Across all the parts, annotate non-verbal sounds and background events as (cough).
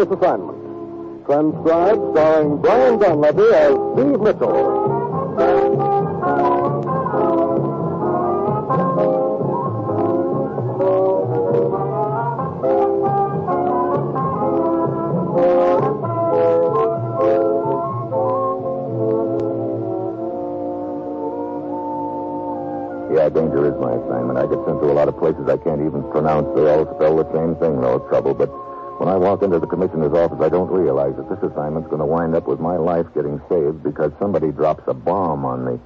Dangerous Assignment. Transcribed starring Brian Donlevy as Steve Mitchell. Yeah, danger is my assignment. I get sent to a lot of places I can't even pronounce. They all spell the same thing, no trouble. But when I walk into the commissioner's office, I don't realize that this assignment's going to wind up with my life getting saved because somebody drops a bomb on me.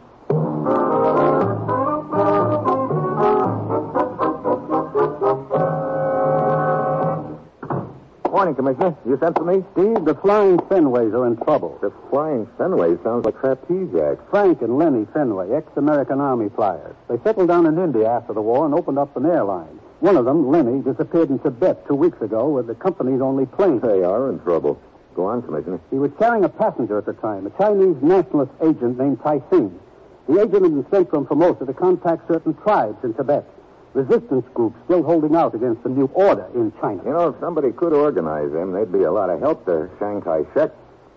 Morning, Commissioner. You sent for me? Steve, the Flying Fenways are in trouble. The Flying Fenways sounds like trapeze act. Frank and Lenny Fenway, ex-American Army flyers. They settled down in India after the war and opened up an airline. One of them, Lenny, disappeared in Tibet two weeks ago with the company's only plane. They are in trouble. Go on, Commissioner. He was carrying a passenger at the time, a Chinese nationalist agent named Tai Sing. The agent had been sent from Formosa to contact certain tribes in Tibet. Resistance groups still holding out against the new order in China. You know, if somebody could organize them, they'd be a lot of help to Chiang Kai-shek.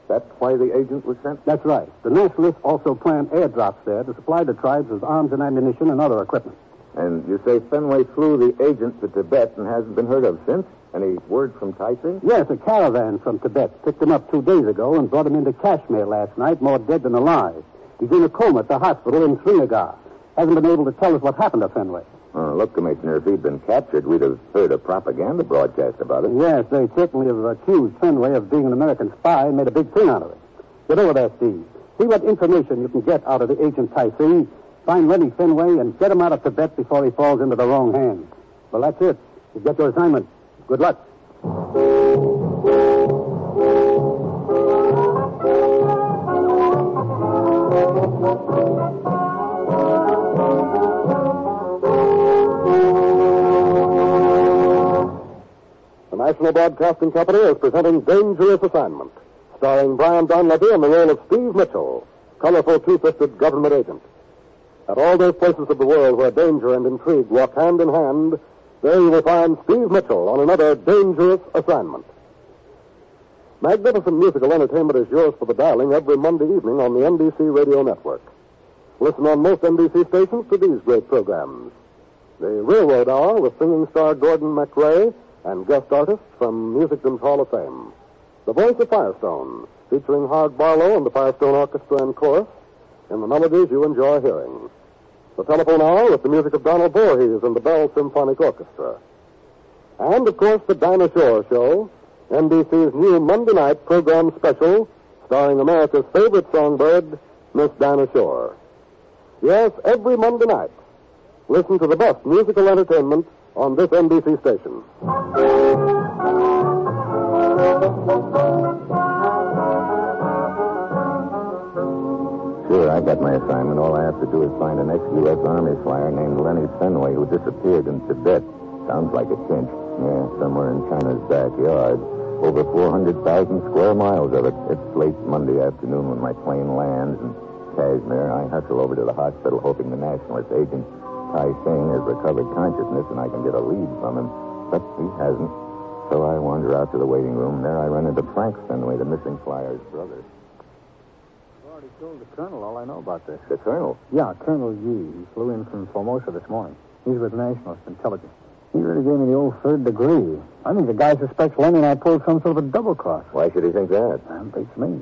That's why the agent was sent? That's right. The nationalists also planned airdrops there to supply the tribes with arms and ammunition and other equipment. And you say Fenway flew the agent to Tibet and hasn't been heard of since? Any word from Tyson? Yes, a caravan from Tibet picked him up two days ago and brought him into Kashmir last night, more dead than alive. He's in a coma at the hospital in Srinagar. Hasn't been able to tell us what happened to Fenway. Oh, look, Commissioner, if he'd been captured, we'd have heard a propaganda broadcast about it. Yes, they certainly have accused Fenway of being an American spy and made a big thing out of it. Get over there, Steve. See what information you can get out of the agent Tyson. Find Lenny Fenway and get him out of Tibet before he falls into the wrong hands. Well, that's it. You get your assignment. Good luck. The National Broadcasting Company is presenting Dangerous Assignment, starring Brian Donlevy in the role of Steve Mitchell, colorful two-fisted government agent. At all those places of the world where danger and intrigue walk hand in hand, there you will find Steve Mitchell on another dangerous assignment. Magnificent musical entertainment is yours for the dialing every Monday evening on the NBC Radio Network. Listen on most NBC stations to these great programs. The Railroad Hour with singing star Gordon MacRae and guest artists from Musicdom's Hall of Fame. The Voice of Firestone, featuring Howard Barlow and the Firestone Orchestra and Chorus in the melodies you enjoy hearing. The Telephone Hour with the music of Donald Voorhees and the Bell Symphonic Orchestra. And, of course, the Dinah Shore Show, NBC's new Monday night program special starring America's favorite songbird, Miss Dinah Shore. Yes, every Monday night. Listen to the best musical entertainment on this NBC station. My assignment. All I have to do is find an ex-U.S. Army flyer named Lenny Fenway who disappeared in Tibet. Sounds like a cinch. Yeah, somewhere in China's backyard. Over 400,000 square miles of it. It's late Monday afternoon when my plane lands in Kashmir. I hustle over to the hospital hoping the nationalist agent, Tai Singh, has recovered consciousness and I can get a lead from him. But he hasn't. So I wander out to the waiting room. There I run into Frank Fenway, the missing flyer's brother. Told the colonel all I know about this. The colonel? Yeah, Colonel Yee. He flew in from Formosa this morning. He's with Nationalist Intelligence. He really gave me the old third degree. I think the guy suspects Lenny and I pulled some sort of a double cross. Why should he think that? That beats me.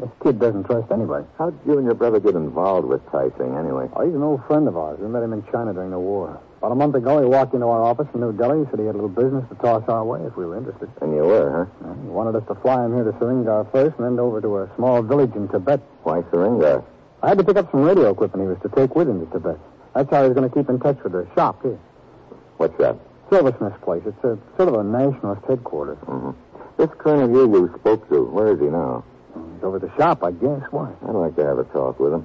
This kid doesn't trust anybody. How'd you and your brother get involved with Tai Sing anyway? Oh, he's an old friend of ours. We met him in China during the war. About a month ago, he walked into our office in New Delhi. He said he had a little business to toss our way if we were interested. And you were, huh? Uh, He wanted us to fly him here to Srinagar first and then over to a small village in Tibet. Why Srinagar? I had to pick up some radio equipment he was to take with him to Tibet. That's how he was going to keep in touch with the shop here. What's that? Silversmith's place. It's a sort of a nationalist headquarters. Mm-hmm. This Colonel you you spoke to, where is he now? He's over at the shop, I guess. Why? I'd like to have a talk with him.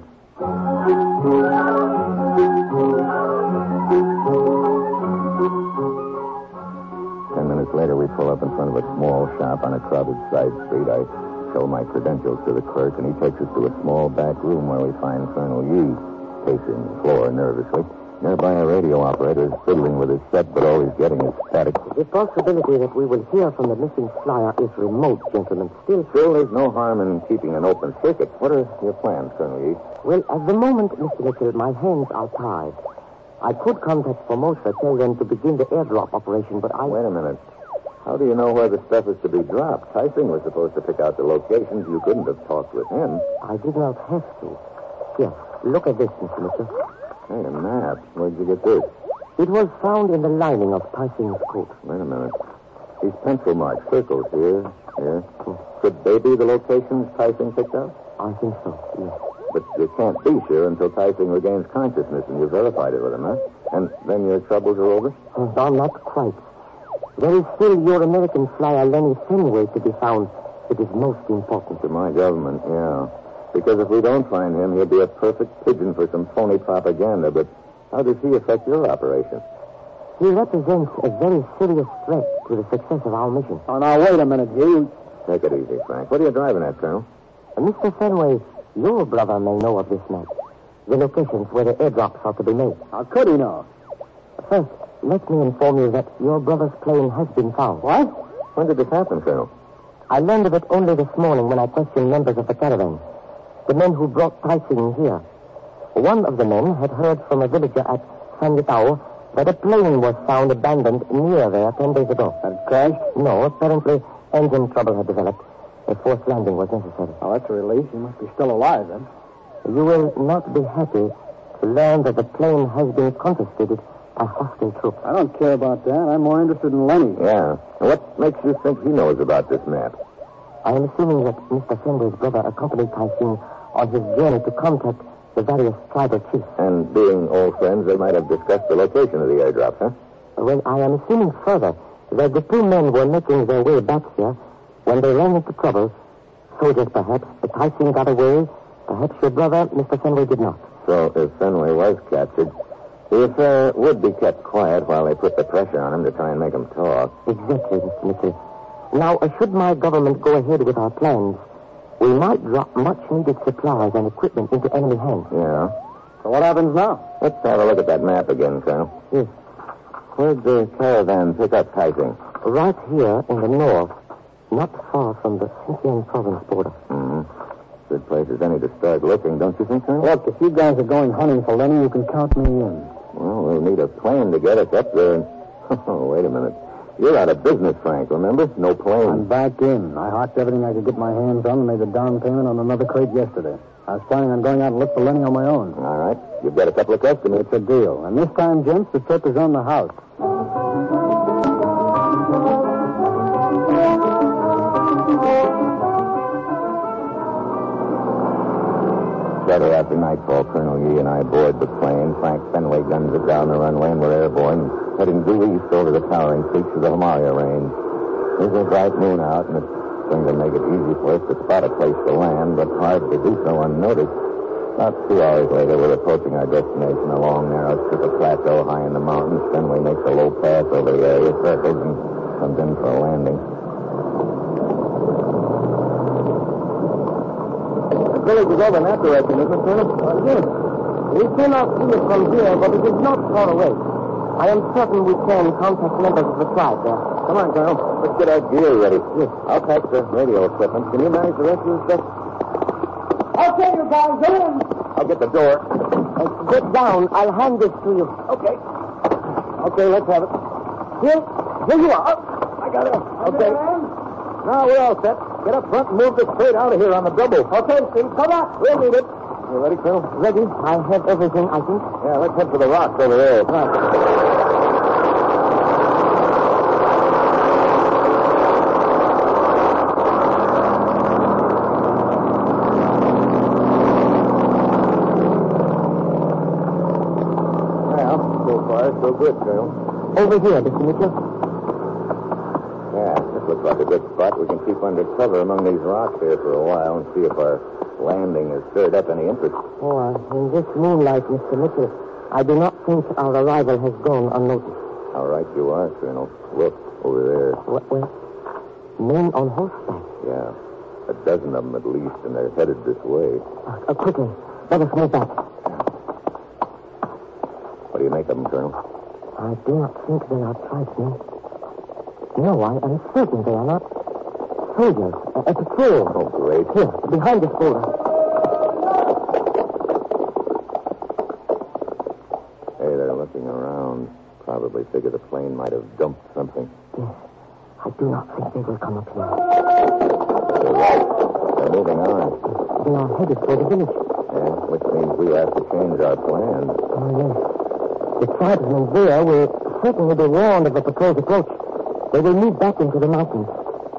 Minutes later, we pull up in front of a small shop on a crowded side street. I show my credentials to the clerk, and he takes us to a small back room where we find Colonel Yee pacing the floor nervously. Nearby, a radio operator is fiddling with his set, but all he's getting is static. The possibility that we will hear from the missing flyer is remote, gentlemen. Still, Still, there's no harm in keeping an open circuit. What are your plans, Colonel Yee? well, at the moment, Mr. Mitchell, my hands are tied. I could contact Formosa, tell them to begin the airdrop operation, but I... Wait a minute. How do you know where the stuff is to be dropped? Tyson was supposed to pick out the locations. You couldn't have talked with him. I did not have to. Yes, look at this, Mr. Mitchell. Hey, a map. Where'd you get this? It was found in the lining of Tyson's coat. Wait a minute. These pencil marks, circles here, here. Could they be the locations Tyson picked out? I think so, yes. But you can't be sure until Tyson regains consciousness and you verified it with him, huh? And then your troubles are over? Oh, not quite. There is still your American flyer, Lenny Fenway, to be found. It is most important. To my government, yeah. Because if we don't find him, he'll be a perfect pigeon for some phony propaganda. But how does he affect your operation? He represents a very serious threat to the success of our mission. Oh, now, wait a minute, you. Take it easy, Frank. What are you driving at, Colonel? Uh, Mr. Fenway, your brother may know of this map. The locations where the airdrops are to be made. How could he know? First, let me inform you that your brother's plane has been found. What? When did this happen, Colonel? I learned of it only this morning when I questioned members of the caravan. The men who brought Tyson here. One of the men had heard from a villager at San Yitao that a plane was found abandoned near there ten days ago. It crashed? No, apparently engine trouble had developed. A forced landing was necessary. Oh, that's a relief. He must be still alive, then. You will not be happy to learn that the plane has been confiscated by hostile troops. I don't care about that. I'm more interested in Lenny. Yeah. What makes you think he knows about this map? I am assuming that Mr. Fenway's brother accompanied Tyson on his journey to contact the various tribal chiefs. And being old friends, they might have discussed the location of the airdrop, huh? Well, I am assuming further that the two men were making their way back here when they ran into trouble. Soldiers, perhaps. But Tyson got away. Perhaps your brother, Mr. Fenway, did not. So if Fenway was captured, the affair would be kept quiet while they put the pressure on him to try and make him talk. Exactly, Mr. Mitchell. Now, uh, should my government go ahead with our plans, we might drop much needed supplies and equipment into enemy hands. Yeah. So what happens now? Let's have a look at that map again, Colonel. Yes. Where'd the caravan pick up Tyson? Right here in the north, not far from the Xinjiang province border. Hmm. Good place as any to start looking, don't you think, Colonel? Look, if you guys are going hunting for Lenny, you can count me in. Well, we'll need a plane to get us up there. And... (laughs) Oh, wait a minute. You're out of business, Frank, remember? No I'm back in. I hocked everything I could get my hands on and made the down payment on another crate yesterday. I was planning on going out and look for Lenny on my own. All right. You've got a couple of customers. It's a deal. And this time, gents, the trip is on the house. Shortly after nightfall, Colonel Yee and I board the plane. Frank Fenway guns it down the runway, and we're airborne, heading due east over the towering peaks of the Himalaya range. There's a bright moon out, and it's going to make it easy for us to spot a place to land, but hard to do so unnoticed. About two hours later, we're approaching our destination, a long, narrow strip of plateau high in the mountains. Fenway makes a low pass over the area, circles, and comes in for a landing. The village is over in that direction, isn't it, Colonel? yes. We cannot see it from here, but it is not far away. I am certain we can contact members of the tribe there. Come on, Colonel. Let's get our gear ready. Yes. I'll pack the radio equipment. Can you manage the rest of your stuff? Okay, you guys, go in. I'll get the door. Uh, get down. I'll hand this to you. Okay. Okay, let's have it. Here, here you are. I got it. Okay. Now we're all set. Get up front and move this crate out of here on the double. Okay, Steve, come on. We'll need it. You ready, Colonel? Ready? I have everything, I think. Yeah, let's head for the rocks over there. Well, so far, so good, Colonel. Over here, Mr. Mitchell. This looks like a good spot. We can keep under cover among these rocks here for a while and see if our landing has stirred up any interest. Oh, uh, in this moonlight, Mr. Mitchell, I do not think our arrival has gone unnoticed. How right you are, Colonel. Look, over there. What? Men on horseback. Yeah, a dozen of them at least, and they're headed this way. Uh, uh, quickly, let us move back. What do you make make of them, Colonel? I do not think they are tribesmen. No, I am certain they are not. Soldiers, a, a patrol. Oh, great. Here, behind this boulder. Hey, they're looking around. Probably figure the plane might have dumped something. Yes. I do not think they will come up here. You're right. They're moving on. They are headed for the village. Yeah, which means we have to change our plans. Oh, yes. The tribesmen there will certainly be warned of the patrol's approach. They will move back into the mountains.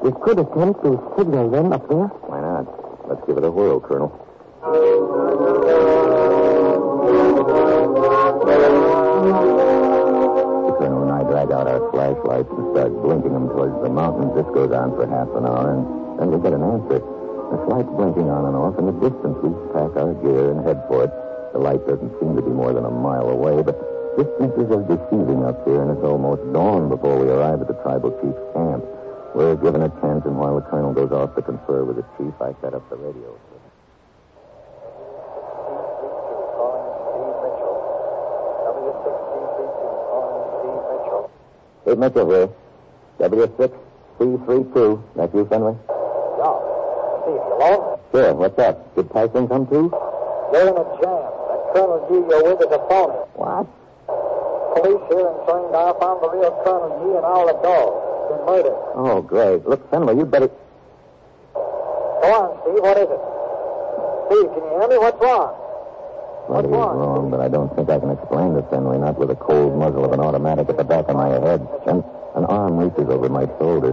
We could attempt to signal them up there. Why not? Let's give it a whirl, Colonel. The Colonel and I drag out our flashlights and start blinking them towards the mountains. This goes on for half an hour, and then we get an answer. The light's blinking on and off. In the distance, we pack our gear and head for it. The light doesn't seem to be more than a mile away, but distances are deceiving up here, and it's almost dawn before we arrive at the tribal chief's camp. We're given a tent, and while the colonel goes off to confer with the chief, I set up the radio. Steve Mitchell here. W6C32. That's you, Fenway? Yeah. Steve, you alone? Sure. What's up? Did Tyson come too? You're in a jam. That Colonel G you're with is a phony. What? Police here in Srinagar found the real Colonel G and all the dogs. Been murdered. Oh, great. Look, Fenway, you better... Go on, Steve. What is it? Steve, can you hear me? What's wrong? What is wrong? wrong, but I don't think I can explain to Fenway, not with the cold muzzle of an automatic at the back of my head. And an arm reaches over my shoulder.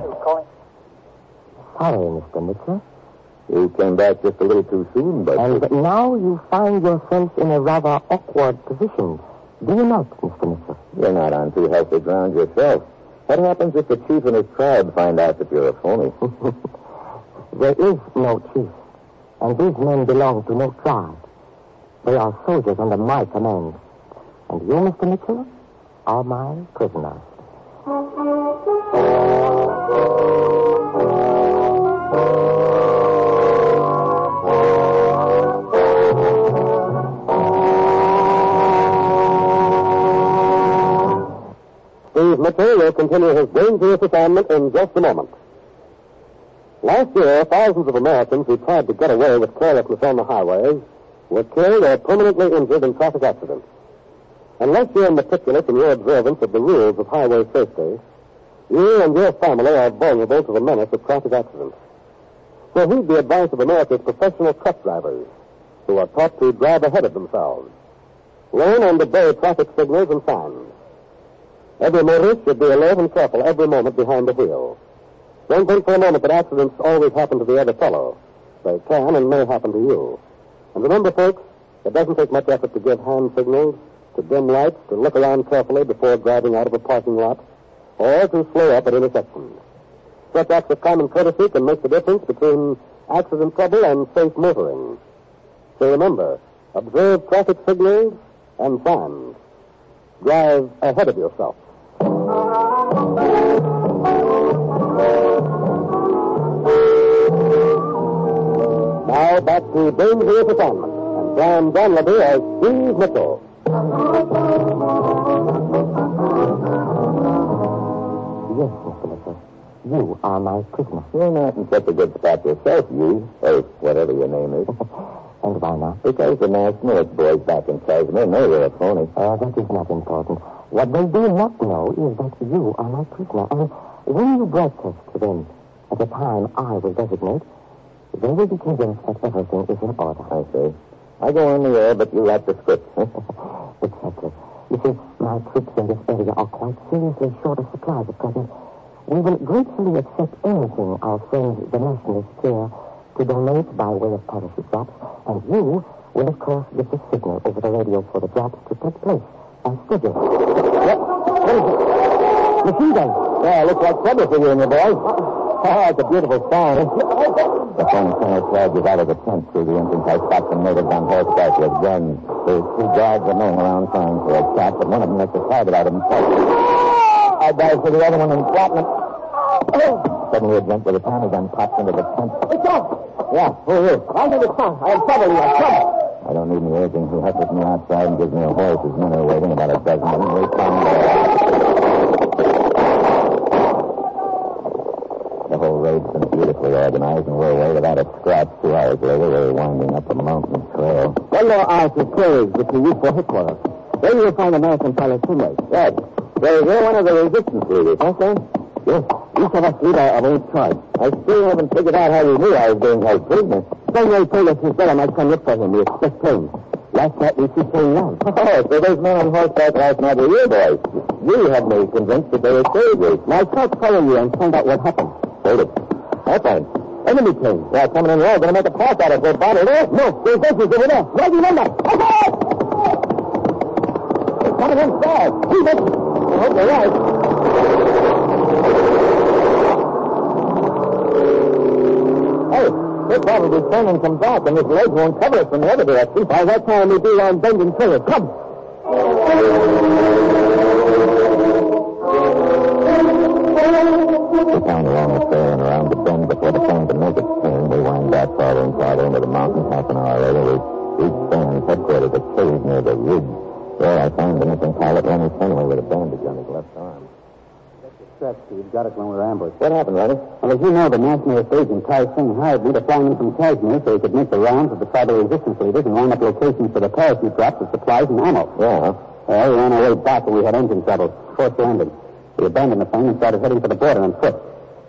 Sorry, Mr. Mitchell. You came back just a little too soon, but... And now you find yourself in a rather awkward position. Do you not, Mr. Mitchell? You're not on too healthy ground yourself. What happens if the chief and his tribe find out that you're a phony? (laughs) There is no chief, and these men belong to no tribe. They are soldiers under my command. And you, Mr. Mitchell, are my prisoner. Steve will continue his dangerous assignment in just a moment. Last year, thousands of Americans who tried to get away with carelessness on the highways were killed or permanently injured in traffic accidents. Unless you're meticulous in your observance of the rules of highway safety, you and your family are vulnerable to the menace of traffic accidents. So heed the advice of America's professional truck drivers who are taught to drive ahead of themselves. Learn and obey traffic signals and signs. Every motorist should be alert and careful every moment behind the wheel. Don't think for a moment that accidents always happen to the other fellow. They can and may happen to you. And remember, folks, it doesn't take much effort to give hand signals, to dim lights, to look around carefully before driving out of a parking lot, or to slow up at intersections. Such acts of common courtesy can make the difference between accident trouble and safe motoring. So remember, observe traffic signals and signs. Drive ahead of yourself. Now back to Dangerous Performance and Brian Donlevy as Steve Mitchell. Yes, Mr. Mitchell. You are my prisoner. You're not in such a good spot yourself, you, or whatever your name is. (laughs) And why not? Because the nationalist boys back in Kashmir know you're a phony. Oh, that is not important. What they do not know is that you are my prisoner. And when you broadcast to them at a time I will designate, they will be convinced that everything is in order. I see. I go on the air, but you write the script. (laughs) Exactly. You see, my troops in this area are quite seriously short of supplies at present. We will gratefully accept anything our friends, the nationalists, here, to donate by way of parachute drops, and you will, of course, give the signal over the radio for the drops to take place as scheduled. What? What is it? Machine gun. Yeah, looks like trouble for you and your boys. Oh, it's a beautiful sound. (laughs) The phone center flags out of the tent through the entrance. I spot some natives on horseback with guns. There's two guards milling around trying for a shot, but one of them makes a target out of himself. I dive for the other one and flatten him. Suddenly a gent with a Tommy gun pops into the tent. It's off. Yeah, who are? I'm in the car. I have trouble. You have trouble. I don't need any urging. He hustles me outside and gives me a horse. His men are waiting about a dozen of them. Come The whole raid's been beautifully organized, and we're away without a scratch. Two hours later, we're winding up a mountain trail. One more hour to carriage which we use for headquarters. There you will find American pilot Finlay. Good. So you're one of the resistance leaders, huh, sir? Yes, each of us leader of a tribe. I still haven't figured out how you knew I was being held prisoner. Finlay told us his brother might come look for him. We express plane. Last night we see plane land. Oh, so those men on horseback last night were your boys. You had me convinced that they were soldiers. Now try to follow you and find out what happened. Hold it. That plane. Enemy plane. Yeah, coming in low. Gonna make a pass out of. We're bottled up. No, there's vessels over there. Right remember. Okay! Coming in fast. Keep it. I hope you're right. Hey, they're probably sending some back, and this leg won't cover it from the other direction. By that time we'll be on bending trail. Come. We found along the trail and around the bend before the plane could make its turn. We wind back farther and farther into the mountains. Half an hour later, we reached Sam's headquarters at cave near the ridge. There I found the missing pilot, Lenny Fenway, with a bandage on his left arm. Stretch, Steve. Got us when we were ambushed. What happened, Lenny? Well, as you know, the nationalist agent Ty Singh hired me to fly in from Kashmir so he could make the rounds of the tribal resistance leaders and line up locations for the parachute drops of supplies and ammo. Yeah. Well, we ran our way back and we had engine trouble. Forced landing. We abandoned the plane and started heading for the border on foot.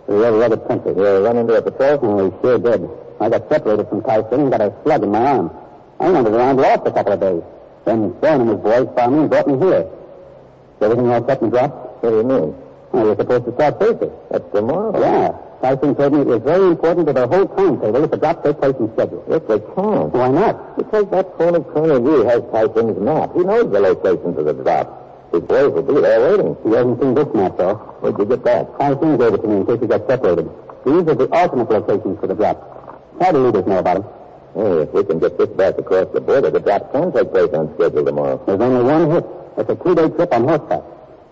We were over other country. You run into a patrol? Oh, we sure did. I got separated from Ty Singh and got a slug in my arm. I wandered around lost a couple of days. Then Stone and his boys found me and brought me here. Is everything all set and dropped? What do you mean? Well, you're supposed to start Thursday. That's tomorrow. Yeah. Tyson told me it was very important to the whole timetable if the drop takes place in schedule. Yes, they can. Why not? Because that phony Colonel Yu has Tyson's map. He knows the locations of the drop. His boys will be there waiting. He hasn't seen this map, though. Where'd you get that? Tyson gave it to me in case he got separated. These are the alternate locations for the drop. How do leaders know about them? Hey, if we can get this back across the border, the drop can take place on schedule tomorrow. There's only one hit. It's a two-day trip on horseback.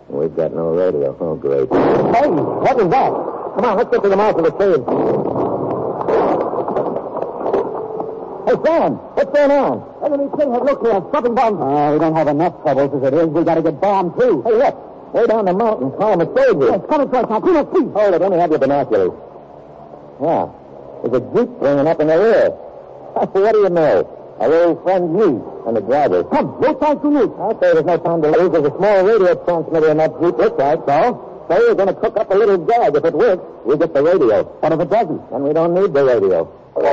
We've got no radio. Oh, great. Hey, what was that? Come on, let's get to the mouth of the cave. Hey, Sam, what's going on? Enemy plane had looked here, dropping bombs. Oh, ah, we don't have enough troubles as it is. We gotta get bombed, too. Hey, look. Way down the mountain, column of soldiers. Yes, coming towards us. Now, please. Hold it. Let me have your binoculars. Yeah. There's a jeep bringing up in the rear. (laughs) what do you know? Our old friend Lee and the driver. Come, no time to lose. I say there's no time to lose. There's a small radio transmitter in that jeep. Looks like so. So we're going to cook up a little gag. If it works, we get the radio. What if it doesn't? Then we don't need the radio. All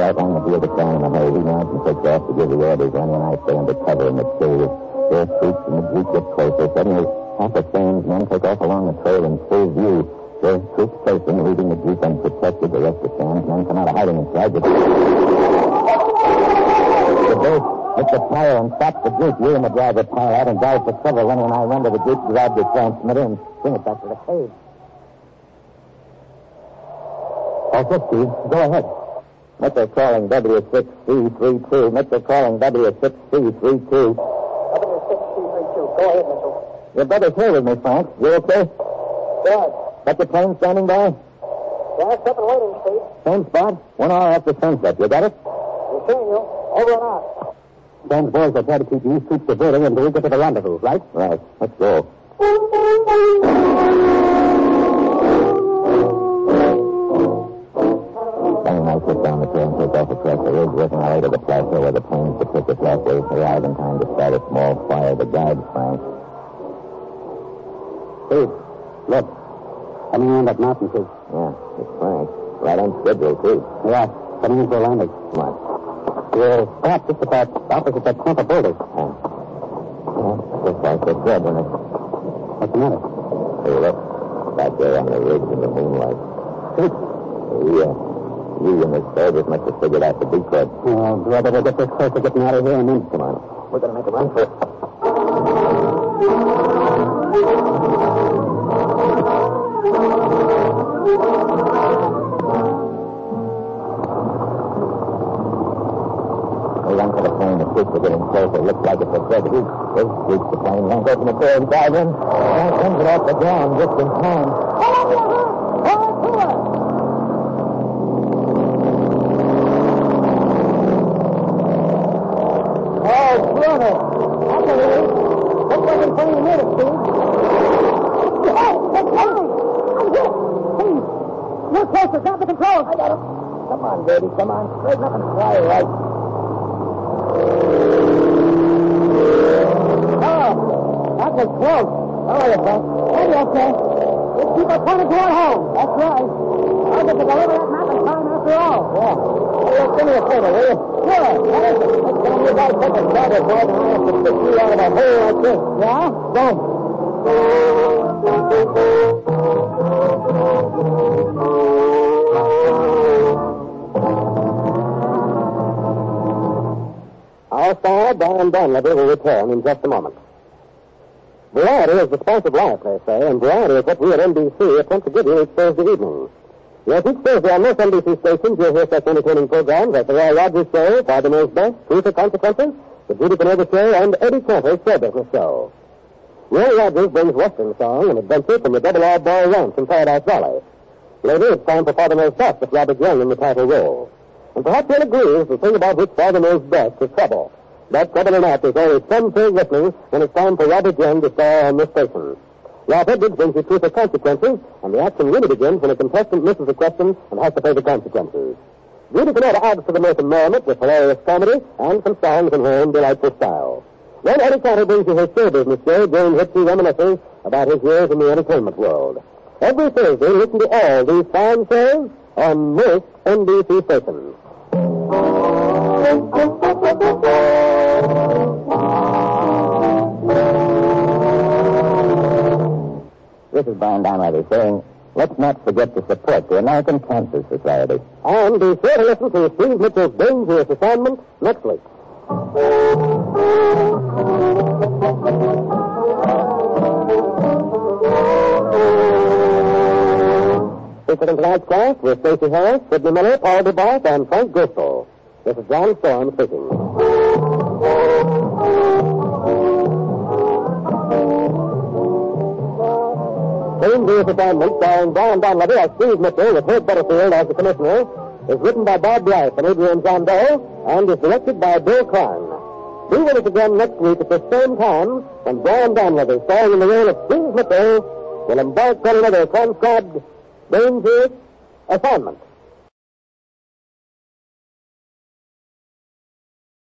right, I outlined the deal to Sam and Harry. He mounts and takes off to give the orders. Lenny and I stay under cover in the cave. Their troops and the jeep get closer. Suddenly, half the Sam's men take off along the trail in full view. Their troops chasing, leaving the group unprotected. The rest of the Sam's men come out of hiding inside the The boat hits the tire and stops the group. You and the driver pile out and dive for cover. Lenny and I run to the group, grab the transmitter, and bring it back to the cave. Okay, Steve. Go ahead. Metro calling W6C32. Metro calling W6C32. W6C32. Go ahead, Mitchell. Your brother's here with me, Frank. You okay? Good. Got the plane standing by? Yeah, it's up and waiting, Steve. Same spot? One hour after sunset. You got it? We're seeing you. Over and out. Sam's boys are try to keep these troops diverted until we get to the rendezvous, right? Right. Let's go. Lenny and I sit down the trail and take off across the ridge, working our way to the plateau where the planes depict us halfway. Arrive in time to start a small fire. The guide, Frank. Steve, look. Coming around that mountain, too. Yeah, it's Frank. Right on schedule, too. Yeah, coming in for landing. Come on. We'll stop just about opposite that clump of boulders. Yeah. Yeah, looks like they're dead, doesn't it? What's the matter? Hey, look. Back there on the ridge in the moonlight. Yeah. You and the soldiers must have figured out the decoy. Oh, brother, we'll get this close to getting out of here and then... Come on. We're going to make a run for it. closer. Looks like it's a big hoop. This sweeps the plane. Hank open the door and dive in. Hank comes it off the ground just in time. Closer, down the controls. I got him. Come on, baby. Come on. Straighten up and fly right. Was close. All right, Frank. Hey, okay. Just keep us pointed toward home. That's right. I'll get to deliver that map in time after all. Yeah. Hey, me a favor, will you? Sure. What is it? Of you guys take a I to you out of a hole like this. Yeah? Don't. Our star, Brian Donlevy, will return in just a moment. Variety is the spice of life, they say, and variety is what we at NBC attempt to give you each Thursday evening. Yes, each Thursday on most NBC stations, you'll hear such entertaining programs as The Roy Rogers Show, Father Knows Best, Truth or Consequences, The Judy Canova Show, and Eddie Cantor's Show Business Show. Roy Rogers brings Western song and adventure from the Double R Bar Ranch in Paradise Valley. Later, it's time for Father Knows Best with Robert Young in the title role. And perhaps you'll agree the thing about which Father knows best is trouble. But trouble or not, there's always some thing listening when it's time for Robert Young to star on this station. Edwards brings you truth or consequences, and the action really begins when a contestant misses a question and has to pay the consequences. Judy Canova adds to the and merriment with hilarious comedy and some songs in her own delightful style. Then Eddie Cantor brings you his show business show, which he reminisces about his years in the entertainment world. Every Thursday, listen to all these fine shows on most NBC stations. This is Brian Donlevy saying, let's not forget to support the American Cancer Society. And be sure to listen to Steve Mitchell's Dangerous Assignment next week. Featuring tonight's cast with Stacey Harris, Sidney Miller, Paul DeBarth, and Frank Gerstle. This is John Storm speaking. Dangerous Assignment, starring Brian Donlevy as Steve Mitchell with Herb Butterfield as the commissioner, is written by Bob Blythe and Adrian Gendot, and is directed by Bill Klein. Be with us again next week at the same time when Brian Donlevy, starring in the role of Steve Mitchell, will embark on another transcribed Dangerous Assignment.